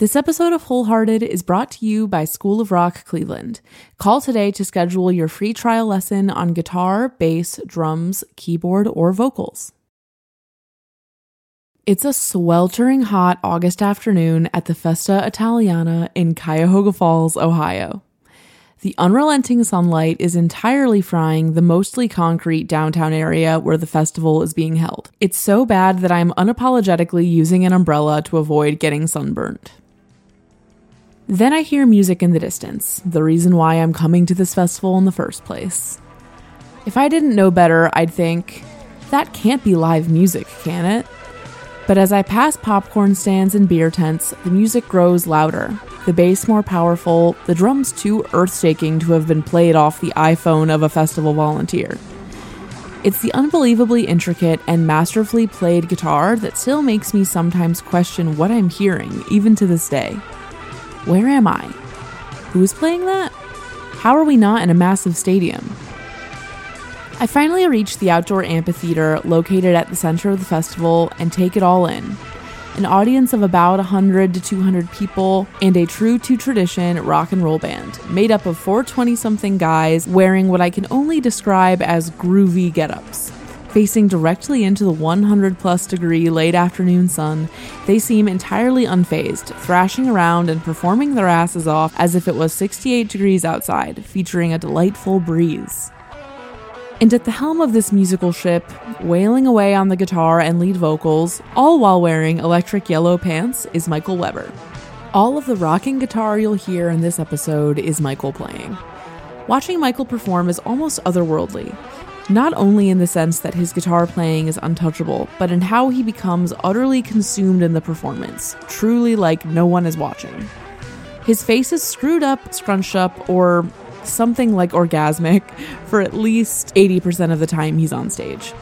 This episode of Wholehearted is brought to you by School of Rock Cleveland. Call today to schedule your free trial lesson on guitar, bass, drums, keyboard, or vocals. It's a sweltering hot August afternoon at the Festa Italiana in Cuyahoga Falls, Ohio. The unrelenting sunlight is entirely frying the mostly concrete downtown area where the festival is being held. It's so bad that I'm unapologetically using an umbrella to avoid getting sunburned. Then I hear music in the distance, the reason why I'm coming to this festival in the first place. If I didn't know better, I'd think, that can't be live music, can it? But as I pass popcorn stands and beer tents, the music grows louder, the bass more powerful, the drums too earth shaking to have been played off the iPhone of a festival volunteer. It's the unbelievably intricate and masterfully played guitar that still makes me sometimes question what I'm hearing, even to this day. Where am I? Who's playing that? How are we not in a massive stadium? I finally reach the outdoor amphitheater located at the center of the festival and take it all in. An audience of about 100 to 200 people and a true to tradition rock and roll band made up of 420 something guys wearing what I can only describe as groovy get ups. Facing directly into the 100 plus degree late afternoon sun, they seem entirely unfazed, thrashing around and performing their asses off as if it was 68 degrees outside, featuring a delightful breeze. And at the helm of this musical ship, wailing away on the guitar and lead vocals, all while wearing electric yellow pants, is Michael Weber. All of the rocking guitar you'll hear in this episode is Michael playing. Watching Michael perform is almost otherworldly, not only in the sense that his guitar playing is untouchable, but in how he becomes utterly consumed in the performance, truly like no one is watching. His face is screwed up, scrunched up, or something like orgasmic for at least 80% of the time he's on stage.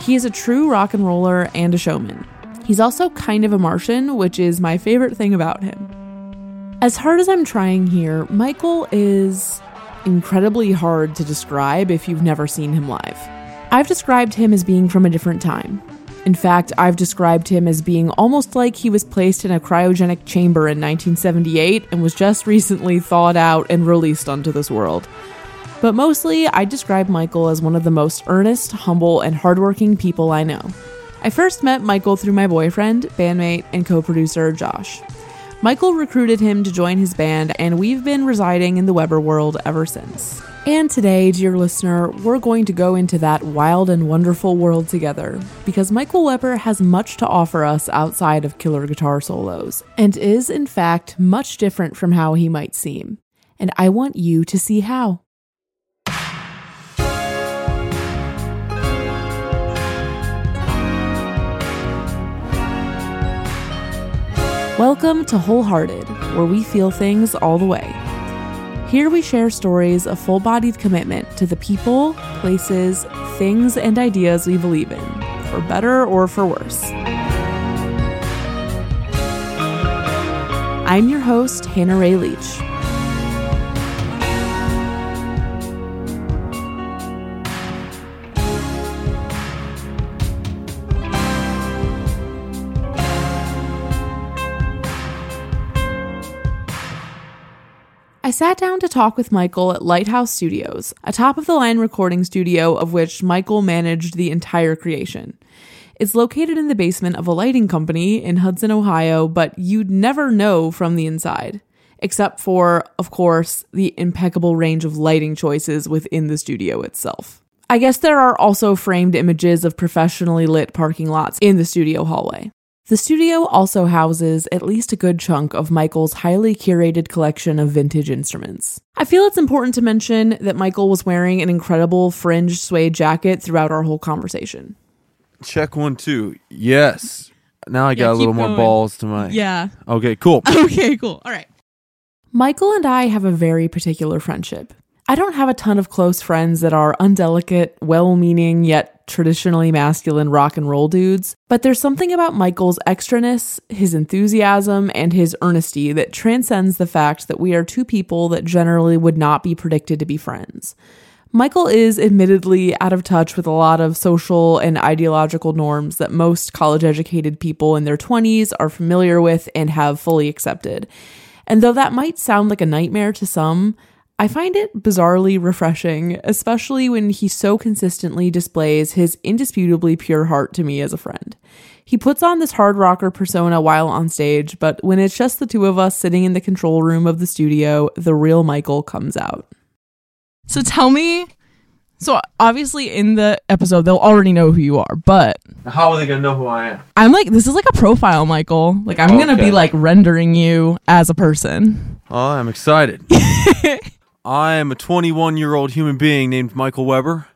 He is a true rock and roller and a showman. He's also kind of a Martian, which is my favorite thing about him. As hard as I'm trying here, Michael is incredibly hard to describe if you've never seen him live. I've described him as being from a different time. In fact, I've described him as being almost like he was placed in a cryogenic chamber in 1978 and was just recently thawed out and released onto this world. But mostly, I describe Michael as one of the most earnest, humble, and hardworking people I know. I first met Michael through my boyfriend, bandmate, and co producer Josh. Michael recruited him to join his band, and we've been residing in the Weber world ever since. And today, dear listener, we're going to go into that wild and wonderful world together because Michael Weber has much to offer us outside of killer guitar solos and is, in fact, much different from how he might seem. And I want you to see how. Welcome to Wholehearted, where we feel things all the way. Here we share stories of full bodied commitment to the people, places, things, and ideas we believe in, for better or for worse. I'm your host, Hannah Ray Leach. Sat down to talk with Michael at Lighthouse Studios, a top of the line recording studio of which Michael managed the entire creation. It's located in the basement of a lighting company in Hudson, Ohio, but you'd never know from the inside. Except for, of course, the impeccable range of lighting choices within the studio itself. I guess there are also framed images of professionally lit parking lots in the studio hallway. The studio also houses at least a good chunk of Michael's highly curated collection of vintage instruments. I feel it's important to mention that Michael was wearing an incredible fringe suede jacket throughout our whole conversation. Check one, two. Yes. Now I Yeah, got a little keep more balls to my. Yeah. Okay, cool. Okay, cool. All right. Michael and I have a very particular friendship. I don't have a ton of close friends that are undelicate, well meaning, yet traditionally masculine rock and roll dudes, but there's something about Michael's extraness, his enthusiasm, and his earnesty that transcends the fact that we are two people that generally would not be predicted to be friends. Michael is admittedly out of touch with a lot of social and ideological norms that most college educated people in their 20s are familiar with and have fully accepted. And though that might sound like a nightmare to some, I find it bizarrely refreshing, especially when he so consistently displays his indisputably pure heart to me as a friend. He puts on this hard rocker persona while on stage, but when it's just the two of us sitting in the control room of the studio, the real Michael comes out. So tell me. So obviously in the episode they'll already know who you are, but How are they gonna know who I am? I'm like this is like a profile, Michael. Like I'm gonna be like rendering you as a person. Oh, I'm excited. I am a 21 year old human being named Michael Weber,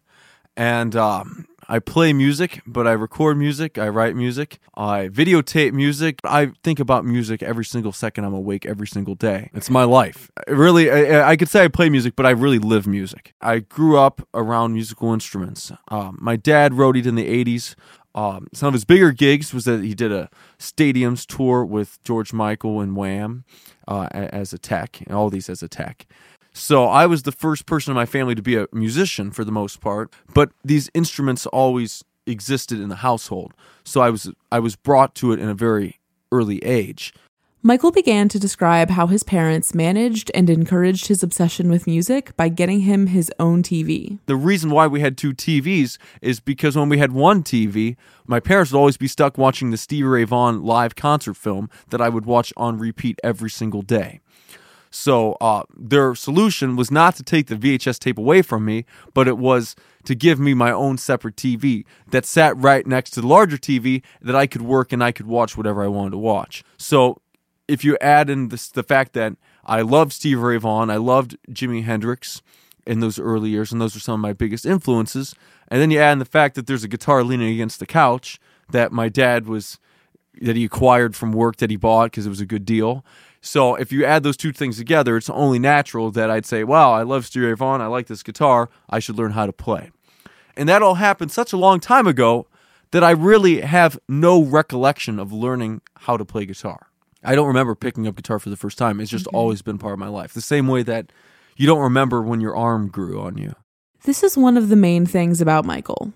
and um, I play music, but I record music, I write music, I videotape music. I think about music every single second I'm awake every single day. It's my life. Really, I, I could say I play music, but I really live music. I grew up around musical instruments. Um, my dad roadied in the 80s. Um, some of his bigger gigs was that he did a stadiums tour with George Michael and Wham uh, as a tech, and all these as a tech. So I was the first person in my family to be a musician for the most part, but these instruments always existed in the household. So I was I was brought to it in a very early age. Michael began to describe how his parents managed and encouraged his obsession with music by getting him his own TV. The reason why we had two TVs is because when we had one TV, my parents would always be stuck watching the Stevie Ray Vaughan live concert film that I would watch on repeat every single day. So uh, their solution was not to take the VHS tape away from me, but it was to give me my own separate TV that sat right next to the larger TV that I could work and I could watch whatever I wanted to watch. So if you add in this, the fact that I loved Steve Ray Vaughan, I loved Jimi Hendrix in those early years, and those are some of my biggest influences. And then you add in the fact that there's a guitar leaning against the couch that my dad was that he acquired from work that he bought because it was a good deal. So if you add those two things together, it's only natural that I'd say, "Wow, I love Stevie Ray Vaughan. I like this guitar. I should learn how to play." And that all happened such a long time ago that I really have no recollection of learning how to play guitar. I don't remember picking up guitar for the first time. It's just mm-hmm. always been part of my life. The same way that you don't remember when your arm grew on you. This is one of the main things about Michael.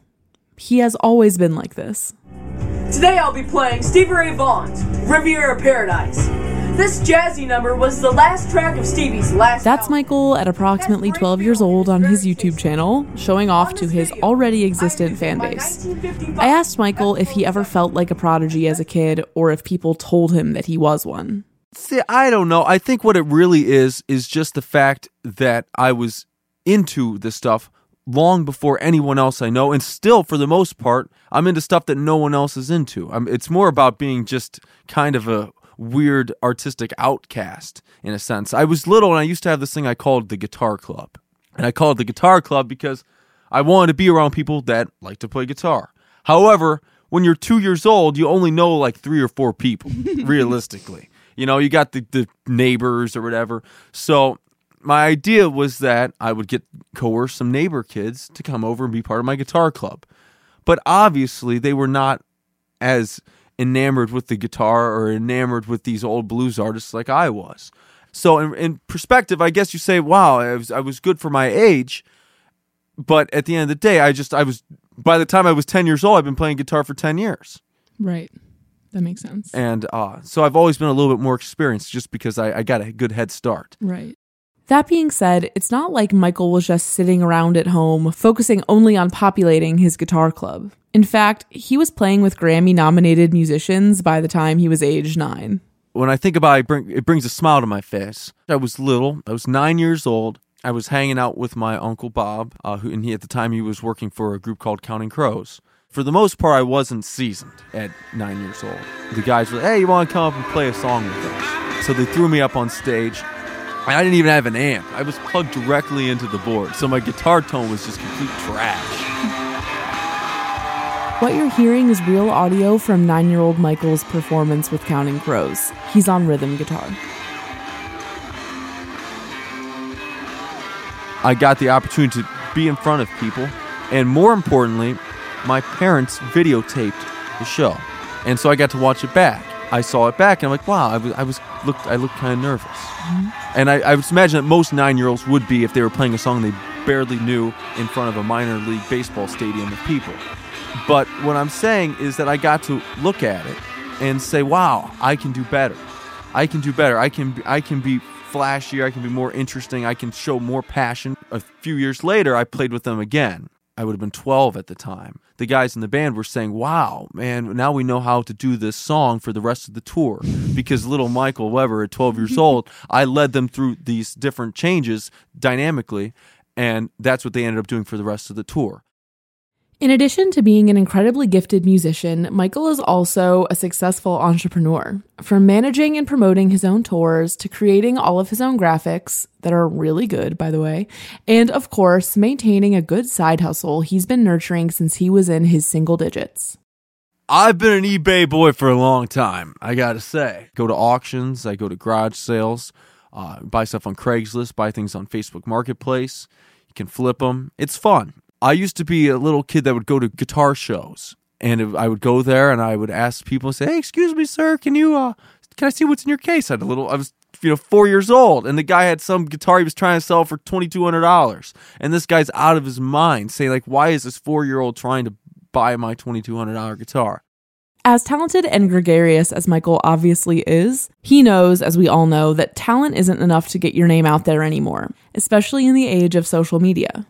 He has always been like this. Today I'll be playing Stevie Ray Vaughan's Riviera Paradise. This jazzy number was the last track of Stevie's last That's album. Michael at approximately 12 years old on his YouTube channel, showing off to his already existent fan base. I asked Michael if he ever felt like a prodigy as a kid or if people told him that he was one. See, I don't know. I think what it really is is just the fact that I was into this stuff long before anyone else I know, and still, for the most part, I'm into stuff that no one else is into. I'm, it's more about being just kind of a weird artistic outcast in a sense. I was little and I used to have this thing I called the guitar club, and I called it the guitar club because I wanted to be around people that like to play guitar. However, when you're two years old, you only know like three or four people, realistically. You know, you got the, the neighbors or whatever. So my idea was that I would get coerce some neighbor kids to come over and be part of my guitar club. But obviously, they were not as enamored with the guitar or enamored with these old blues artists like I was. So, in, in perspective, I guess you say, "Wow, I was I was good for my age," but at the end of the day, I just I was by the time I was ten years old, I've been playing guitar for ten years, Right. That makes sense. and uh, so I've always been a little bit more experienced, just because I, I got a good head start. Right. That being said, it's not like Michael was just sitting around at home, focusing only on populating his guitar club. In fact, he was playing with Grammy nominated musicians by the time he was age nine. when I think about it, bring, it brings a smile to my face. I was little. I was nine years old. I was hanging out with my uncle Bob, uh, who, and he at the time he was working for a group called Counting Crows. For the most part, I wasn't seasoned at nine years old. The guys were, like, "Hey, you want to come up and play a song with us?" So they threw me up on stage. And I didn't even have an amp. I was plugged directly into the board, so my guitar tone was just complete trash. What you're hearing is real audio from nine year old Michael's performance with Counting Crows. He's on rhythm guitar. I got the opportunity to be in front of people, and more importantly, my parents videotaped the show, and so I got to watch it back. I saw it back, and I'm like, wow, I was, I was looked, I looked kind of nervous, mm-hmm. and I, I would imagine that most nine-year-olds would be if they were playing a song they barely knew in front of a minor league baseball stadium of people. But what I'm saying is that I got to look at it and say, "Wow, I can do better. I can do better. I can I can be flashier. I can be more interesting. I can show more passion." A few years later, I played with them again. I would have been 12 at the time. The guys in the band were saying, "Wow, man, now we know how to do this song for the rest of the tour." Because little Michael Weber at 12 years old, I led them through these different changes dynamically, and that's what they ended up doing for the rest of the tour. In addition to being an incredibly gifted musician, Michael is also a successful entrepreneur. From managing and promoting his own tours to creating all of his own graphics, that are really good, by the way, and of course, maintaining a good side hustle he's been nurturing since he was in his single digits. I've been an eBay boy for a long time, I gotta say. Go to auctions, I go to garage sales, uh, buy stuff on Craigslist, buy things on Facebook Marketplace. You can flip them. It's fun. I used to be a little kid that would go to guitar shows, and I would go there and I would ask people say, "Hey, excuse me, sir, can you uh, can I see what's in your case?" I had a little. I was you know four years old, and the guy had some guitar he was trying to sell for twenty two hundred dollars, and this guy's out of his mind, saying like, "Why is this four year old trying to buy my twenty two hundred dollar guitar?" As talented and gregarious as Michael obviously is, he knows, as we all know, that talent isn't enough to get your name out there anymore, especially in the age of social media.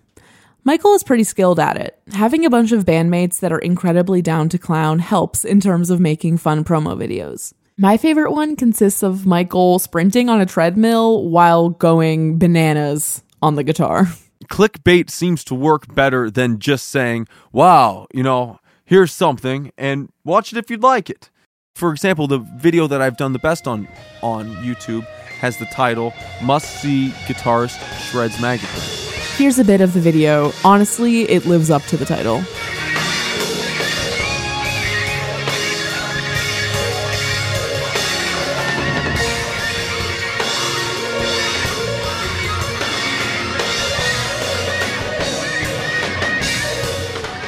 Michael is pretty skilled at it. Having a bunch of bandmates that are incredibly down to clown helps in terms of making fun promo videos. My favorite one consists of Michael sprinting on a treadmill while going bananas on the guitar. Clickbait seems to work better than just saying, wow, you know, here's something and watch it if you'd like it. For example, the video that I've done the best on on YouTube has the title Must See Guitarist Shreds Magazine. Here's a bit of the video. Honestly, it lives up to the title.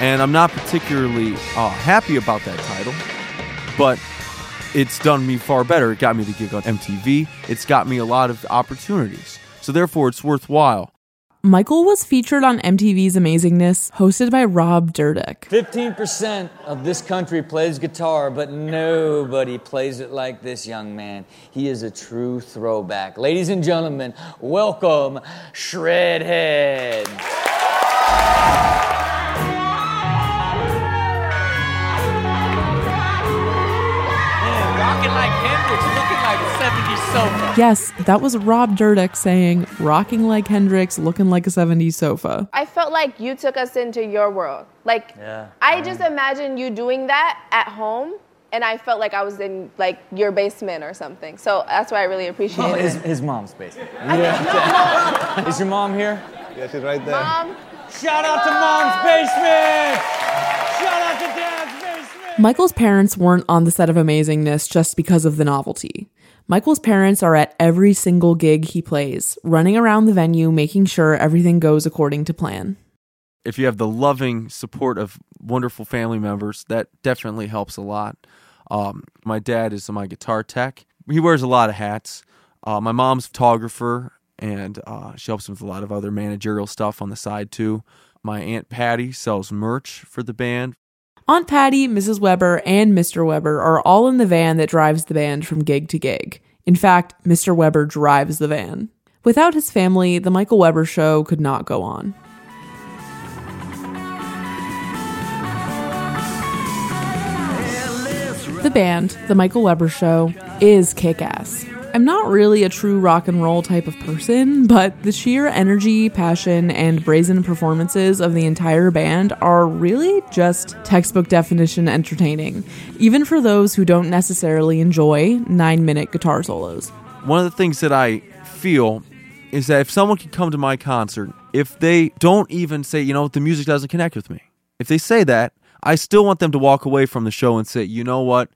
And I'm not particularly uh, happy about that title, but it's done me far better. It got me the gig on MTV, it's got me a lot of opportunities. So, therefore, it's worthwhile. Michael was featured on MTV's Amazingness, hosted by Rob Dyrdek. 15% of this country plays guitar, but nobody plays it like this young man. He is a true throwback. Ladies and gentlemen, welcome Shredhead. Sofa. Yes, that was Rob Dyrdek saying, rocking like Hendrix, looking like a 70s sofa. I felt like you took us into your world. Like Yeah. I just imagine you doing that at home and I felt like I was in like your basement or something. So that's why I really appreciate Oh, it. his, his mom's basement. Yeah. Is your mom here? Yeah, she's right there. Mom, Shout out to mom's basement! Shout out to dad's basement! Michael's parents weren't on the set of Amazingness just because of the novelty. Michael's parents are at every single gig he plays, running around the venue, making sure everything goes according to plan. If you have the loving support of wonderful family members, that definitely helps a lot. Um, my dad is my guitar tech. He wears a lot of hats. Uh, my mom's photographer, and uh, she helps him with a lot of other managerial stuff on the side too. My aunt Patty sells merch for the band. Aunt Patty, Mrs. Weber, and Mr. Weber are all in the van that drives the band from gig to gig. In fact, Mr. Weber drives the van. Without his family, the Michael Weber show could not go on. The band, The Michael Weber Show, is kick ass. I'm not really a true rock and roll type of person, but the sheer energy, passion, and brazen performances of the entire band are really just textbook definition entertaining, even for those who don't necessarily enjoy nine minute guitar solos. One of the things that I feel is that if someone can come to my concert, if they don't even say, you know, the music doesn't connect with me, if they say that, I still want them to walk away from the show and say, you know what?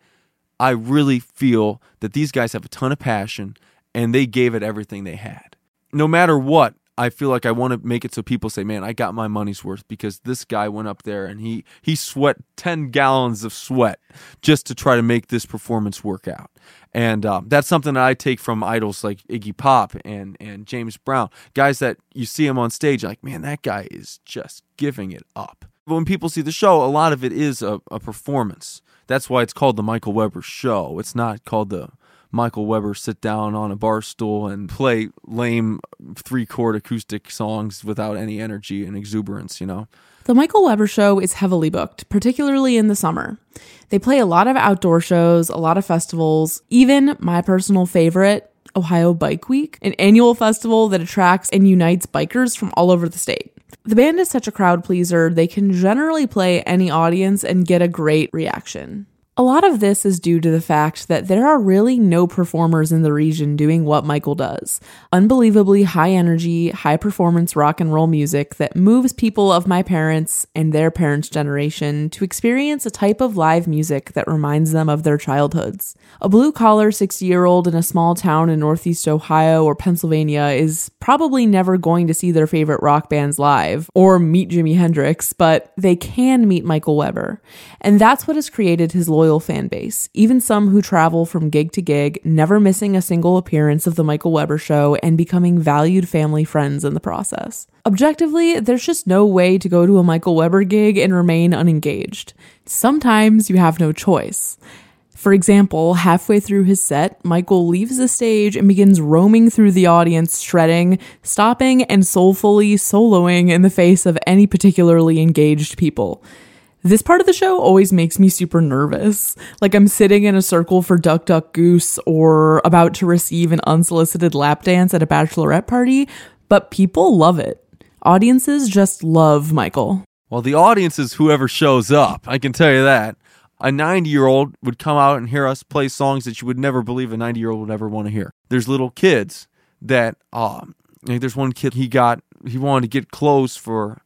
I really feel that these guys have a ton of passion and they gave it everything they had. No matter what, I feel like I want to make it so people say, "Man, I got my money's worth because this guy went up there and he he sweat 10 gallons of sweat just to try to make this performance work out." And um, that's something that I take from idols like Iggy Pop and and James Brown, guys that you see him on stage, like, man, that guy is just giving it up. But when people see the show, a lot of it is a, a performance. That's why it's called the Michael Weber Show. It's not called the Michael Weber sit down on a bar stool and play lame three chord acoustic songs without any energy and exuberance, you know? The Michael Weber show is heavily booked, particularly in the summer. They play a lot of outdoor shows, a lot of festivals, even my personal favorite, Ohio Bike Week, an annual festival that attracts and unites bikers from all over the state. The band is such a crowd pleaser, they can generally play any audience and get a great reaction. A lot of this is due to the fact that there are really no performers in the region doing what Michael does unbelievably high energy, high performance rock and roll music that moves people of my parents' and their parents' generation to experience a type of live music that reminds them of their childhoods. A blue collar 60 year old in a small town in Northeast Ohio or Pennsylvania is probably never going to see their favorite rock bands live or meet Jimi Hendrix, but they can meet Michael Weber. And that's what has created his loyal fan base, even some who travel from gig to gig, never missing a single appearance of The Michael Weber Show and becoming valued family friends in the process. Objectively, there's just no way to go to a Michael Weber gig and remain unengaged. Sometimes you have no choice. For example, halfway through his set, Michael leaves the stage and begins roaming through the audience, shredding, stopping, and soulfully soloing in the face of any particularly engaged people. This part of the show always makes me super nervous. Like I'm sitting in a circle for Duck Duck Goose or about to receive an unsolicited lap dance at a bachelorette party, but people love it. Audiences just love Michael. Well, the audience is whoever shows up. I can tell you that. A 90 year old would come out and hear us play songs that you would never believe a 90 year old would ever want to hear. There's little kids that, um, like there's one kid he got, he wanted to get clothes for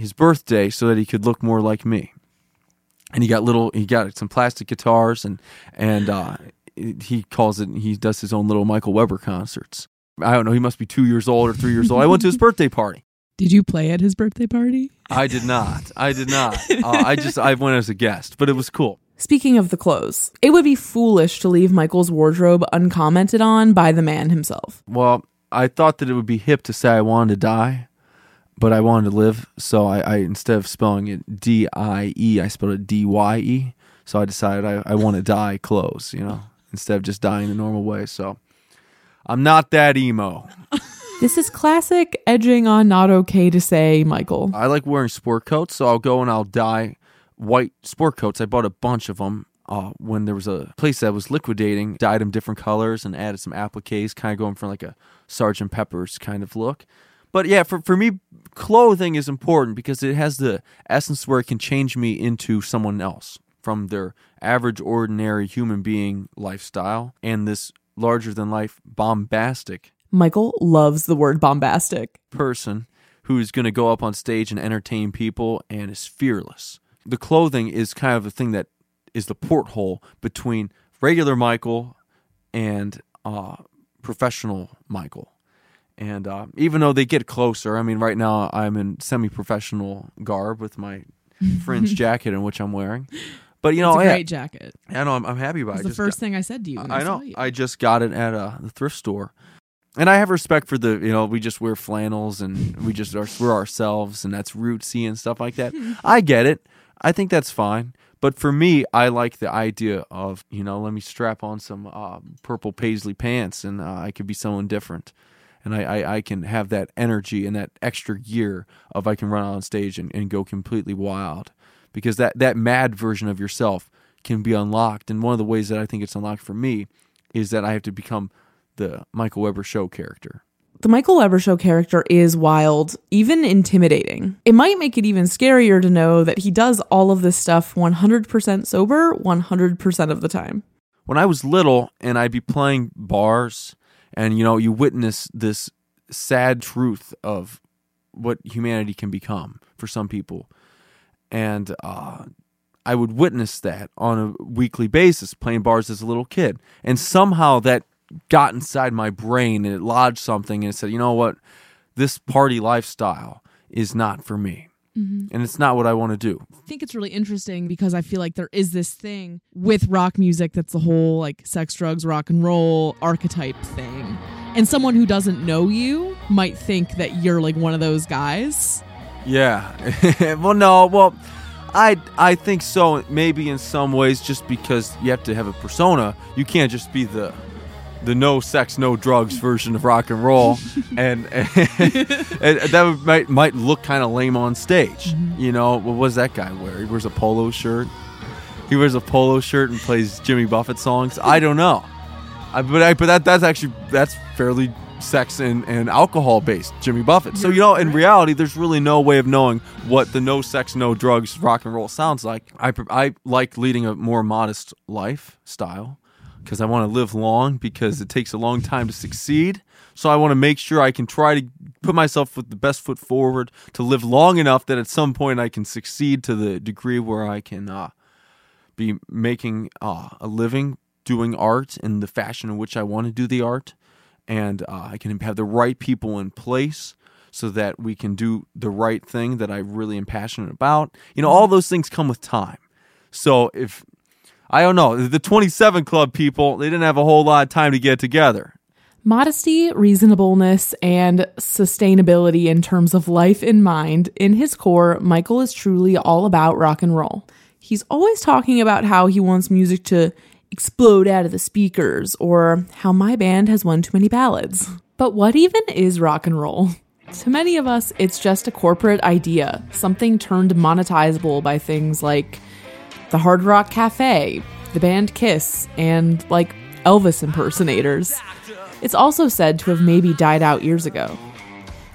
his birthday so that he could look more like me. And he got little, he got some plastic guitars and, and, uh, he calls it, he does his own little Michael Weber concerts. I don't know, he must be two years old or three years old. I went to his birthday party. Did you play at his birthday party? I did not. I did not. Uh, I just, I went as a guest, but it was cool. Speaking of the clothes, it would be foolish to leave Michael's wardrobe uncommented on by the man himself. Well, I thought that it would be hip to say I wanted to die, but I wanted to live. So I, I instead of spelling it D I E, I spelled it D Y E. So I decided I, I want to die clothes, you know, instead of just dying the normal way. So I'm not that emo. This is classic edging on not okay to say, Michael. I like wearing sport coats, so I'll go and I'll dye white sport coats. I bought a bunch of them uh, when there was a place that was liquidating, dyed them different colors and added some appliques, kind of going for like a Sergeant Pepper's kind of look. But yeah, for, for me, clothing is important because it has the essence where it can change me into someone else from their average, ordinary human being lifestyle and this larger than life, bombastic Michael loves the word bombastic. person who's going to go up on stage and entertain people and is fearless. The clothing is kind of the thing that is the porthole between regular Michael and uh, professional Michael. And uh, even though they get closer, I mean, right now I'm in semi professional garb with my fringe jacket in which I'm wearing. But, you know, it's a great jacket. I know I'm, I'm happy about it. the first got- thing I said to you. When I, I know. Saw you. I just got it at uh, the thrift store, and I have respect for the. You know, we just wear flannels and we just are we're ourselves, and that's rootsy and stuff like that. I get it. I think that's fine. But for me, I like the idea of you know, let me strap on some uh, purple paisley pants, and uh, I could be someone different. And I, I, I can have that energy and that extra gear of I can run on stage and, and go completely wild because that, that mad version of yourself can be unlocked. And one of the ways that I think it's unlocked for me is that I have to become the Michael Weber show character. The Michael Weber show character is wild, even intimidating. It might make it even scarier to know that he does all of this stuff 100% sober 100% of the time. When I was little and I'd be playing bars and you know you witness this sad truth of what humanity can become for some people. And uh, I would witness that on a weekly basis playing bars as a little kid. And somehow that got inside my brain and it lodged something and it said you know what? This party lifestyle is not for me. Mm-hmm. And it's not what I want to do. I think it's really interesting because I feel like there is this thing with rock music that's the whole like sex, drugs, rock and roll archetype thing. And someone who doesn't know you might think that you're like one of those guys. Yeah. well, no. Well, I I think so. Maybe in some ways, just because you have to have a persona, you can't just be the the no sex, no drugs version of rock and roll, and, and, that might might look kind of lame on stage. Mm-hmm. You know, what was that guy wear? He wears a polo shirt. He wears a polo shirt and plays Jimmy Buffett songs. I don't know. I, but I, but that that's actually that's fairly sex and, and alcohol based Jimmy Buffett. So you know, in reality, there's really no way of knowing what the no sex, no drugs rock and roll sounds like. I I like leading a more modest lifestyle because I want to live long because it takes a long time to succeed. So I want to make sure I can try to put myself with the best foot forward to live long enough that at some point I can succeed to the degree where I can uh, be making uh, a living doing art in the fashion in which I want to do the art, and uh, I can have the right people in place so that we can do the right thing that I really am passionate about. You know, all those things come with time. So if I don't know, the 27 Club people, they didn't have a whole lot of time to get together. Modesty, reasonableness, and sustainability in terms of life in mind, in his core, Michael is truly all about rock and roll. He's always talking about how he wants music to explode out of the speakers, or how my band has one too many ballads. But what even is rock and roll? To many of us, it's just a corporate idea, something turned monetizable by things like the Hard Rock Cafe, the band Kiss, and like Elvis impersonators. It's also said to have maybe died out years ago.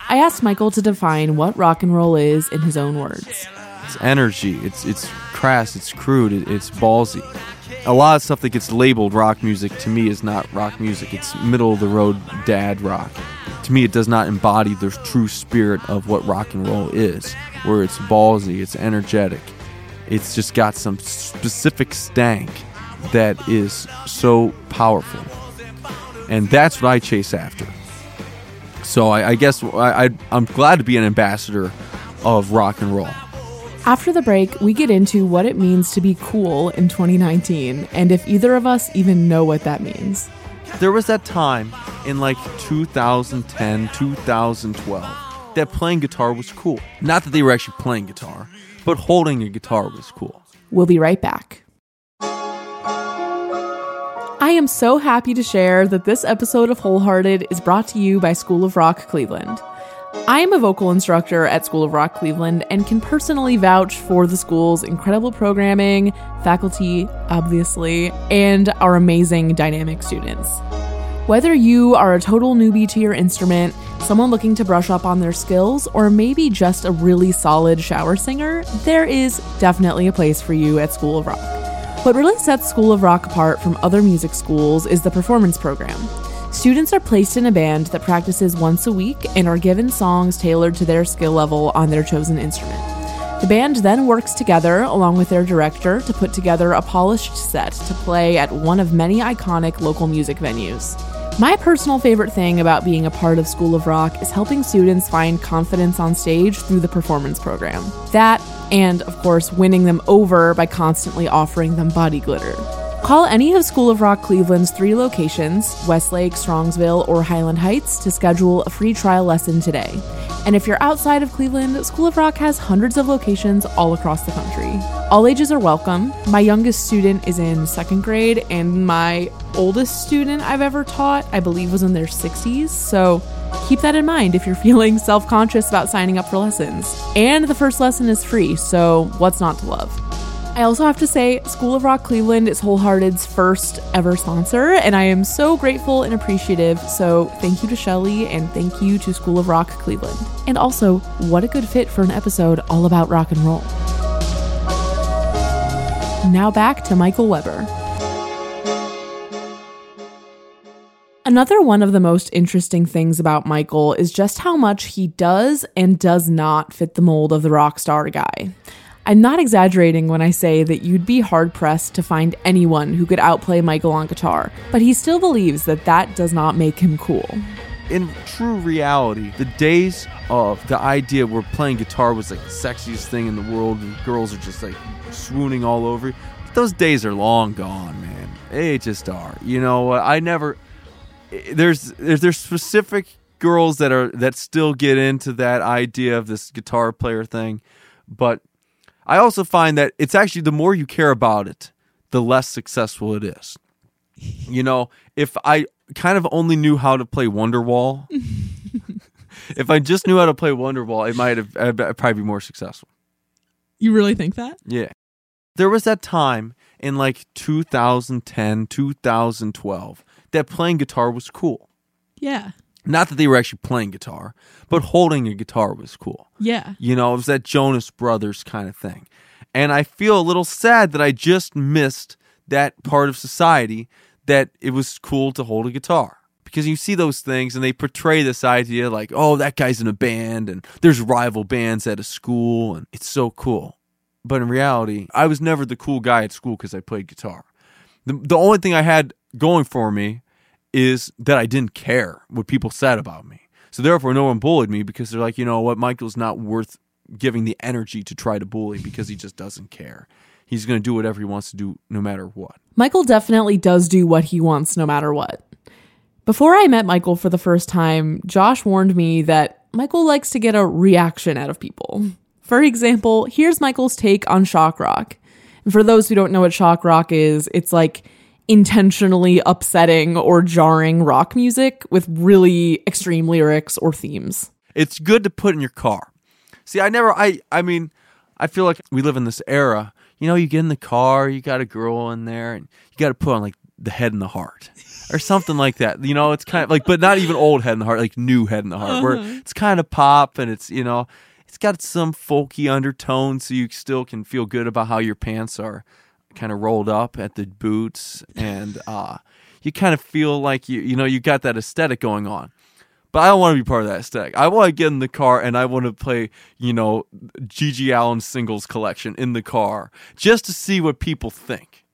I asked Michael to define what rock and roll is in his own words. It's energy. It's it's crass. It's crude. It's ballsy. A lot of stuff that gets labeled rock music to me is not rock music. It's middle of the road dad rock. To me, it does not embody the true spirit of what rock and roll is, where it's ballsy, it's energetic, it's just got some specific stank that is so powerful, and that's what I chase after. So I, I guess I, I I'm glad to be an ambassador of rock and roll. After the break, we get into what it means to be cool in 2019 and if either of us even know what that means. There was that time in like 2010, 2012 that playing guitar was cool. Not that they were actually playing guitar, but holding a guitar was cool. We'll be right back. I am so happy to share that this episode of Wholehearted is brought to you by School of Rock Cleveland. I am a vocal instructor at School of Rock Cleveland and can personally vouch for the school's incredible programming, faculty, obviously, and our amazing dynamic students. Whether you are a total newbie to your instrument, someone looking to brush up on their skills, or maybe just a really solid shower singer, there is definitely a place for you at School of Rock. What really sets School of Rock apart from other music schools is the performance program. Students are placed in a band that practices once a week and are given songs tailored to their skill level on their chosen instrument. The band then works together along with their director to put together a polished set to play at one of many iconic local music venues. My personal favorite thing about being a part of School of Rock is helping students find confidence on stage through the performance program. That, and of course, winning them over by constantly offering them body glitter. Call any of School of Rock Cleveland's three locations, Westlake, Strongsville, or Highland Heights, to schedule a free trial lesson today. And if you're outside of Cleveland, School of Rock has hundreds of locations all across the country. All ages are welcome. My youngest student is in second grade, and my oldest student I've ever taught, I believe, was in their 60s. So keep that in mind if you're feeling self conscious about signing up for lessons. And the first lesson is free, so what's not to love? I also have to say, School of Rock Cleveland is Wholehearted's first ever sponsor, and I am so grateful and appreciative. So, thank you to Shelly and thank you to School of Rock Cleveland. And also, what a good fit for an episode all about rock and roll. Now back to Michael Weber. Another one of the most interesting things about Michael is just how much he does and does not fit the mold of the rock star guy. I'm not exaggerating when I say that you'd be hard pressed to find anyone who could outplay Michael on guitar, but he still believes that that does not make him cool. in true reality, the days of the idea where playing guitar was like the sexiest thing in the world and girls are just like swooning all over those days are long gone, man. They just are. You know, I never eh, there's there's there's specific girls that are that still get into that idea of this guitar player thing, but I also find that it's actually the more you care about it, the less successful it is. You know, if I kind of only knew how to play Wonderwall, if I just knew how to play Wonderwall, it might have I'd probably be more successful. You really think that? Yeah. There was that time in like 2010, 2012 that playing guitar was cool. Yeah. Not that they were actually playing guitar, but holding a guitar was cool. Yeah. You know, it was that Jonas Brothers kind of thing. And I feel a little sad that I just missed that part of society that it was cool to hold a guitar. Because you see those things and they portray this idea like, oh, that guy's in a band and there's rival bands at a school and it's so cool. But in reality, I was never the cool guy at school because I played guitar. The, the only thing I had going for me is that I didn't care what people said about me. So therefore, no one bullied me because they're like, you know what, Michael's not worth giving the energy to try to bully because he just doesn't care. He's going to do whatever he wants to do no matter what. Michael definitely does do what he wants no matter what. Before I met Michael for the first time, Josh warned me that Michael likes to get a reaction out of people. For example, here's Michael's take on shock rock. And for those who don't know what shock rock is, it's like intentionally upsetting or jarring rock music with really extreme lyrics or themes. It's good to put in your car. See, I never I I mean, I feel like we live in this era. You know, you get in the car, you got a girl in there and you got to put on like the head and the heart or something like that. You know, it's kind of like but not even old head and the heart, like new head and the heart where uh-huh. it's kind of pop and it's, you know, it's got some folky undertone so you still can feel good about how your pants are kind of rolled up at the boots and uh, you kind of feel like you you know you got that aesthetic going on but I don't want to be part of that aesthetic. I want to get in the car and I want to play, you know, G.G. Allin singles collection in the car just to see what people think,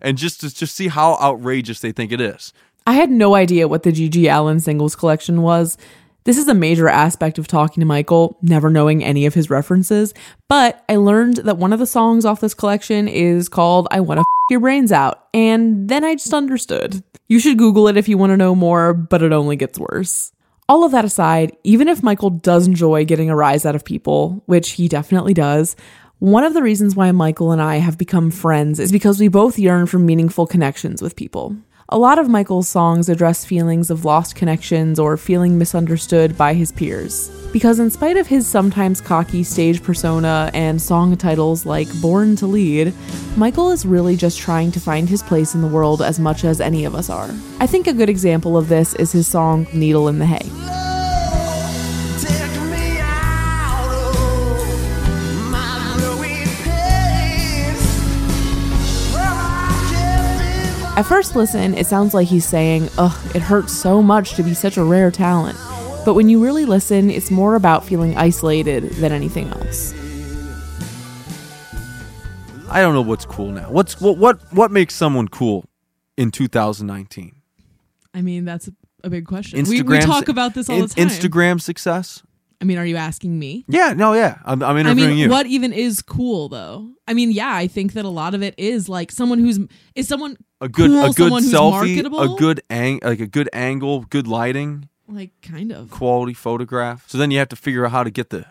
and just to just see how outrageous they think it is. I had no idea what the G.G. Allin singles collection was. This is a major aspect of talking to Michael, never knowing any of his references, but I learned that one of the songs off this collection is called I Wanna F Your Brains Out, and then I just understood. You should Google it if you want to know more, but it only gets worse. All of that aside, even if Michael does enjoy getting a rise out of people, which he definitely does, one of the reasons why Michael and I have become friends is because we both yearn for meaningful connections with people. A lot of Michael's songs address feelings of lost connections or feeling misunderstood by his peers. Because, in spite of his sometimes cocky stage persona and song titles like Born to Lead, Michael is really just trying to find his place in the world as much as any of us are. I think a good example of this is his song Needle in the Hay. At first listen, it sounds like he's saying, Ugh, it hurts so much to be such a rare talent. But when you really listen, it's more about feeling isolated than anything else. I don't know what's cool now. What's what what what makes someone cool in 2019? I mean, that's a, a big question. We, we talk about this all the time. Instagram success. I mean, are you asking me? Yeah, no, yeah. I'm, I'm I mean, you. what even is cool though? I mean, yeah, I think that a lot of it is like someone who's is someone a good cool, a good selfie, a good ang- like a good angle, good lighting, like kind of. quality photograph. So then you have to figure out how to get the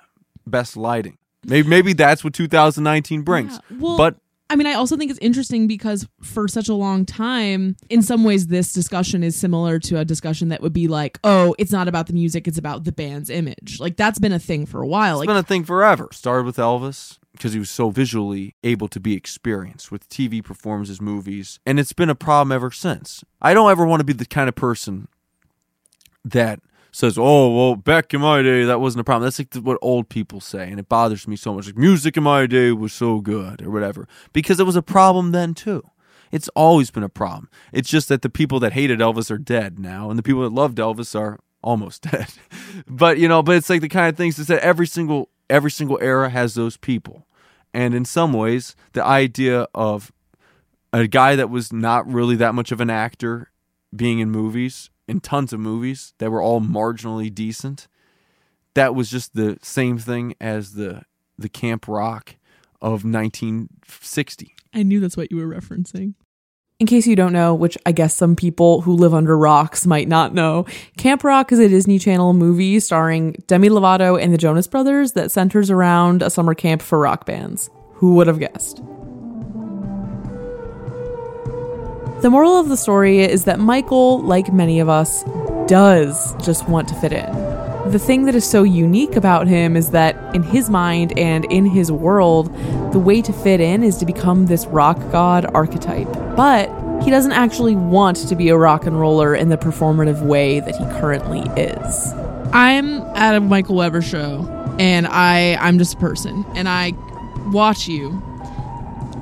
best lighting. Maybe maybe that's what 2019 brings. Yeah, well, but I mean, I also think it's interesting because for such a long time, in some ways, this discussion is similar to a discussion that would be like, oh, it's not about the music, it's about the band's image. Like, that's been a thing for a while. it's Like, been a thing forever. Started with Elvis because he was so visually able to be experienced with TV performances, movies, and it's been a problem ever since. I don't ever want to be the kind of person that says, "Oh, well, back in my day, that wasn't a problem." That's like what old people say, and it bothers me so much. Like music in my day was so good, or whatever, because it was a problem then too. It's always been a problem. It's just that the people that hated Elvis are dead now, and the people that loved Elvis are almost dead. but you know, but it's like the kind of things that every single every single era has those people, and in some ways, the idea of a guy that was not really that much of an actor being in movies in tons of movies that were all marginally decent. That was just the same thing as the the camp rock of 1960. I knew that's what you were referencing. In case you don't know, which I guess some people who live under rocks might not know, Camp Rock is a Disney Channel movie starring Demi Lovato and the Jonas Brothers that centers around a summer camp for rock bands. Who would have guessed? The moral of the story is that Michael, like many of us, does just want to fit in. The thing that is so unique about him is that in his mind and in his world, the way to fit in is to become this rock god archetype. But he doesn't actually want to be a rock and roller in the performative way that he currently is. I'm at a Michael Weber show and I I'm just a person and I watch you.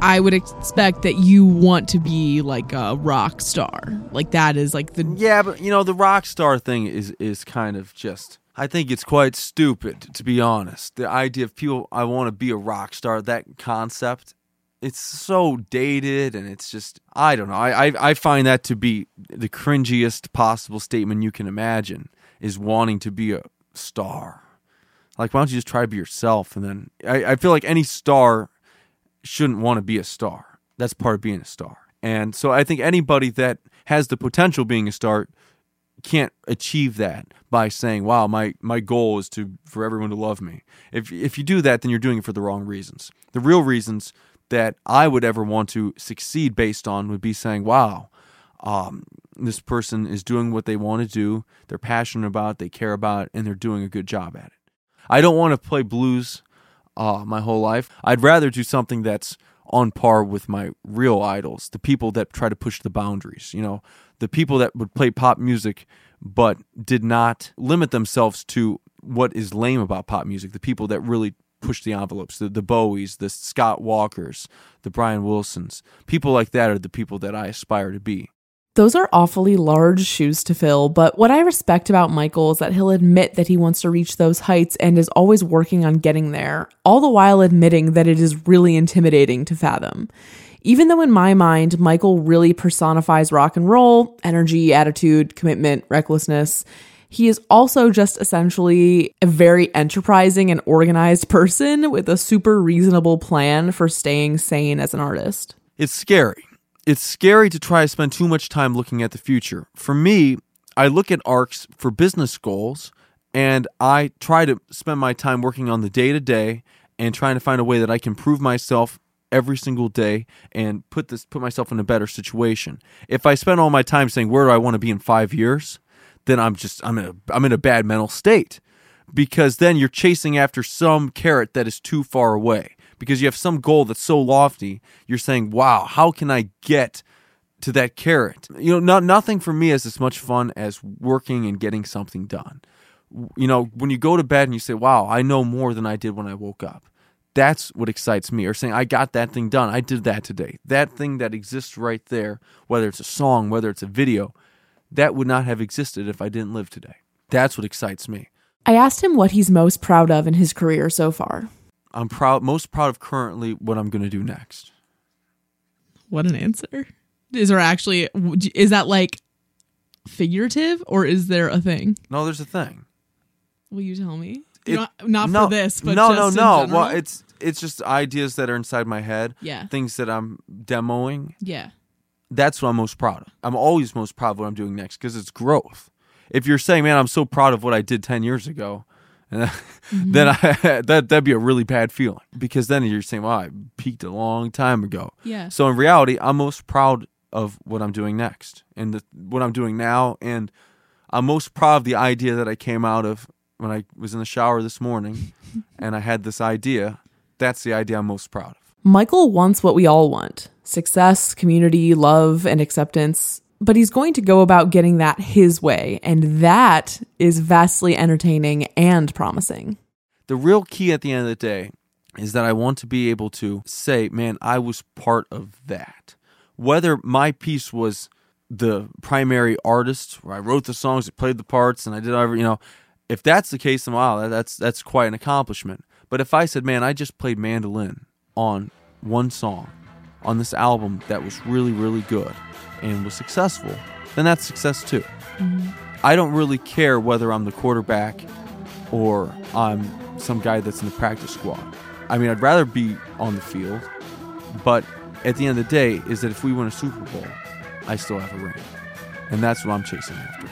I would expect that you want to be like a rock star. Like that is like the Yeah, but you know the rock star thing is is kind of just. I think it's quite stupid to be honest. The idea of people I want to be a rock star, that concept, it's so dated and it's just I don't know. I I, I find that to be the cringiest possible statement you can imagine is wanting to be a star. Like why don't you just try to be yourself and then I, I feel like any star shouldn't want to be a star. That's part of being a star. And so I think anybody that has the potential being a star can't achieve that by saying, "Wow, my my goal is to for everyone to love me." If if you do that, then you're doing it for the wrong reasons. The real reasons that I would ever want to succeed based on would be saying, "Wow, um, this person is doing what they want to do. They're passionate about, it, they care about, it, and they're doing a good job at it." I don't want to play blues uh, my whole life. I'd rather do something that's on par with my real idols, the people that try to push the boundaries. You know, the people that would play pop music but did not limit themselves to what is lame about pop music. The people that really push the envelopes, the, the Bowies, the Scott Walkers, the Brian Wilsons. People like that are the people that I aspire to be. Those are awfully large shoes to fill, but what I respect about Michael is that he'll admit that he wants to reach those heights and is always working on getting there, all the while admitting that it is really intimidating to fathom. Even though in my mind, Michael really personifies rock and roll, energy, attitude, commitment, recklessness, he is also just essentially a very enterprising and organized person with a super reasonable plan for staying sane as an artist. It's scary. It's scary to try to spend too much time looking at the future. For me, I look at arcs for business goals and I try to spend my time working on the day to day and trying to find a way that I can prove myself every single day and put this put myself in a better situation. If I spend all my time saying where do I want to be in 5 years, then I'm just I'm in a I'm in a bad mental state because then you're chasing after some carrot that is too far away because you have some goal that's so lofty you're saying wow how can i get to that carrot? You know not, nothing for me is as much fun as working and getting something done. You know when you go to bed and you say wow i know more than i did when i woke up. That's what excites me or saying i got that thing done. I did that today. That thing that exists right there whether it's a song whether it's a video that would not have existed if i didn't live today. That's what excites me. I asked him what he's most proud of in his career so far. I'm proud, most proud of currently what I'm going to do next. What an answer. Is there actually is that like figurative or is there a thing? No, there's a thing. Will you tell me? It- not not no, for this, but no, just no, no. Well, it's it's just ideas that are inside my head. Yeah. things that I'm demoing. yeah. That's what I'm most proud of. I'm always most proud of what I'm doing next because it's growth. If you're saying, "Man, I'm so proud of what I did ten years ago," Mm-hmm. and then I, that that'd be a really bad feeling because then you're saying, "Well, I peaked a long time ago." Yeah. So in reality, I'm most proud of what I'm doing next and the, what I'm doing now, and I'm most proud of the idea that I came out of when I was in the shower this morning, and I had this idea. That's the idea I'm most proud of. Michael wants what we all want success, community, love, and acceptance. But he's going to go about getting that his way, and that is vastly entertaining and promising. The real key at the end of the day is that I want to be able to say, man, I was part of that. Whether my piece was the primary artist, where I wrote the songs, I played the parts, and I did every, you know, if that's the case, then wow, that- that's that's quite an accomplishment. But if I said, man, I just played mandolin on one song on this album that was really, really good and was successful, then that's success too. Mm-hmm. I don't really care whether I'm the quarterback or I'm some guy that's in the practice squad. I mean, I'd rather be on the field, but at the end of the day, is that if we win a Super Bowl, I still have a ring. And that's what I'm chasing after.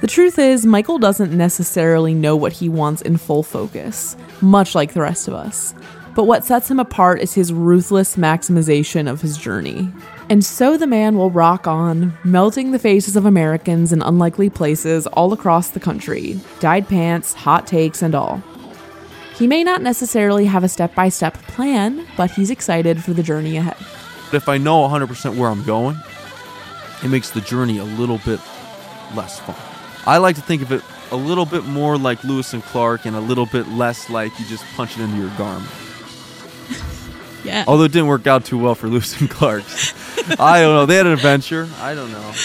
The truth is, Michael doesn't necessarily know what he wants in full focus, much like the rest of us. But what sets him apart is his ruthless maximization of his journey. And so the man will rock on, melting the faces of Americans in unlikely places all across the country dyed pants, hot takes, and all. He may not necessarily have a step by step plan, but he's excited for the journey ahead. If I know 100% where I'm going, it makes the journey a little bit less fun. I like to think of it a little bit more like Lewis and Clark and a little bit less like you just punch it into your Garmin. Yeah. Although it didn't work out too well for Lewis and Clark. I don't know. They had an adventure. I don't know.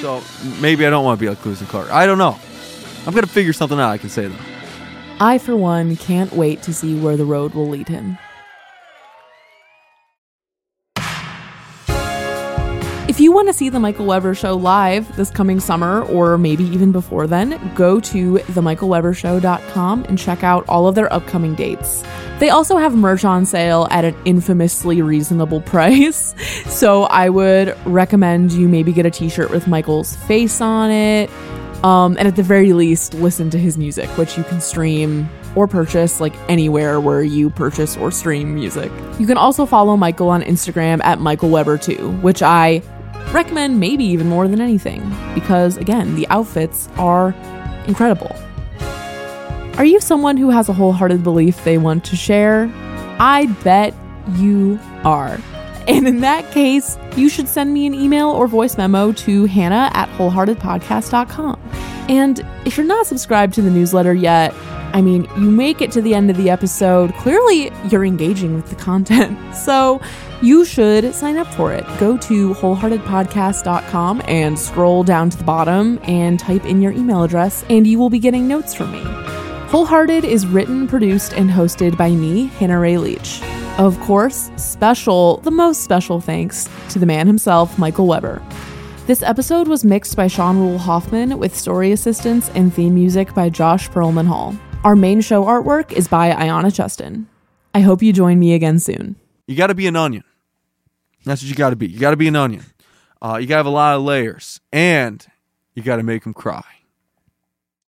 So maybe I don't want to be like Lewis and Clark. I don't know. I'm going to figure something out, I can say though. I, for one, can't wait to see where the road will lead him. If you want to see The Michael Weber Show live this coming summer, or maybe even before then, go to themichaelwebershow.com and check out all of their upcoming dates. They also have merch on sale at an infamously reasonable price, so I would recommend you maybe get a t shirt with Michael's face on it, um, and at the very least, listen to his music, which you can stream or purchase like anywhere where you purchase or stream music. You can also follow Michael on Instagram at Michael Weber which I recommend maybe even more than anything because again, the outfits are incredible. Are you someone who has a wholehearted belief they want to share? I bet you are. And in that case, you should send me an email or voice memo to hannah at wholeheartedpodcast.com. And if you're not subscribed to the newsletter yet, I mean, you make it to the end of the episode. Clearly, you're engaging with the content. So you should sign up for it. Go to wholeheartedpodcast.com and scroll down to the bottom and type in your email address, and you will be getting notes from me. Wholehearted is written, produced, and hosted by me, Hannah Ray Leach. Of course, special, the most special thanks to the man himself, Michael Weber. This episode was mixed by Sean Rule Hoffman with story assistance and theme music by Josh Perlman Hall. Our main show artwork is by Ayana Justin. I hope you join me again soon. You got to be an onion. That's what you got to be. You got to be an onion. Uh, you got to have a lot of layers, and you got to make them cry.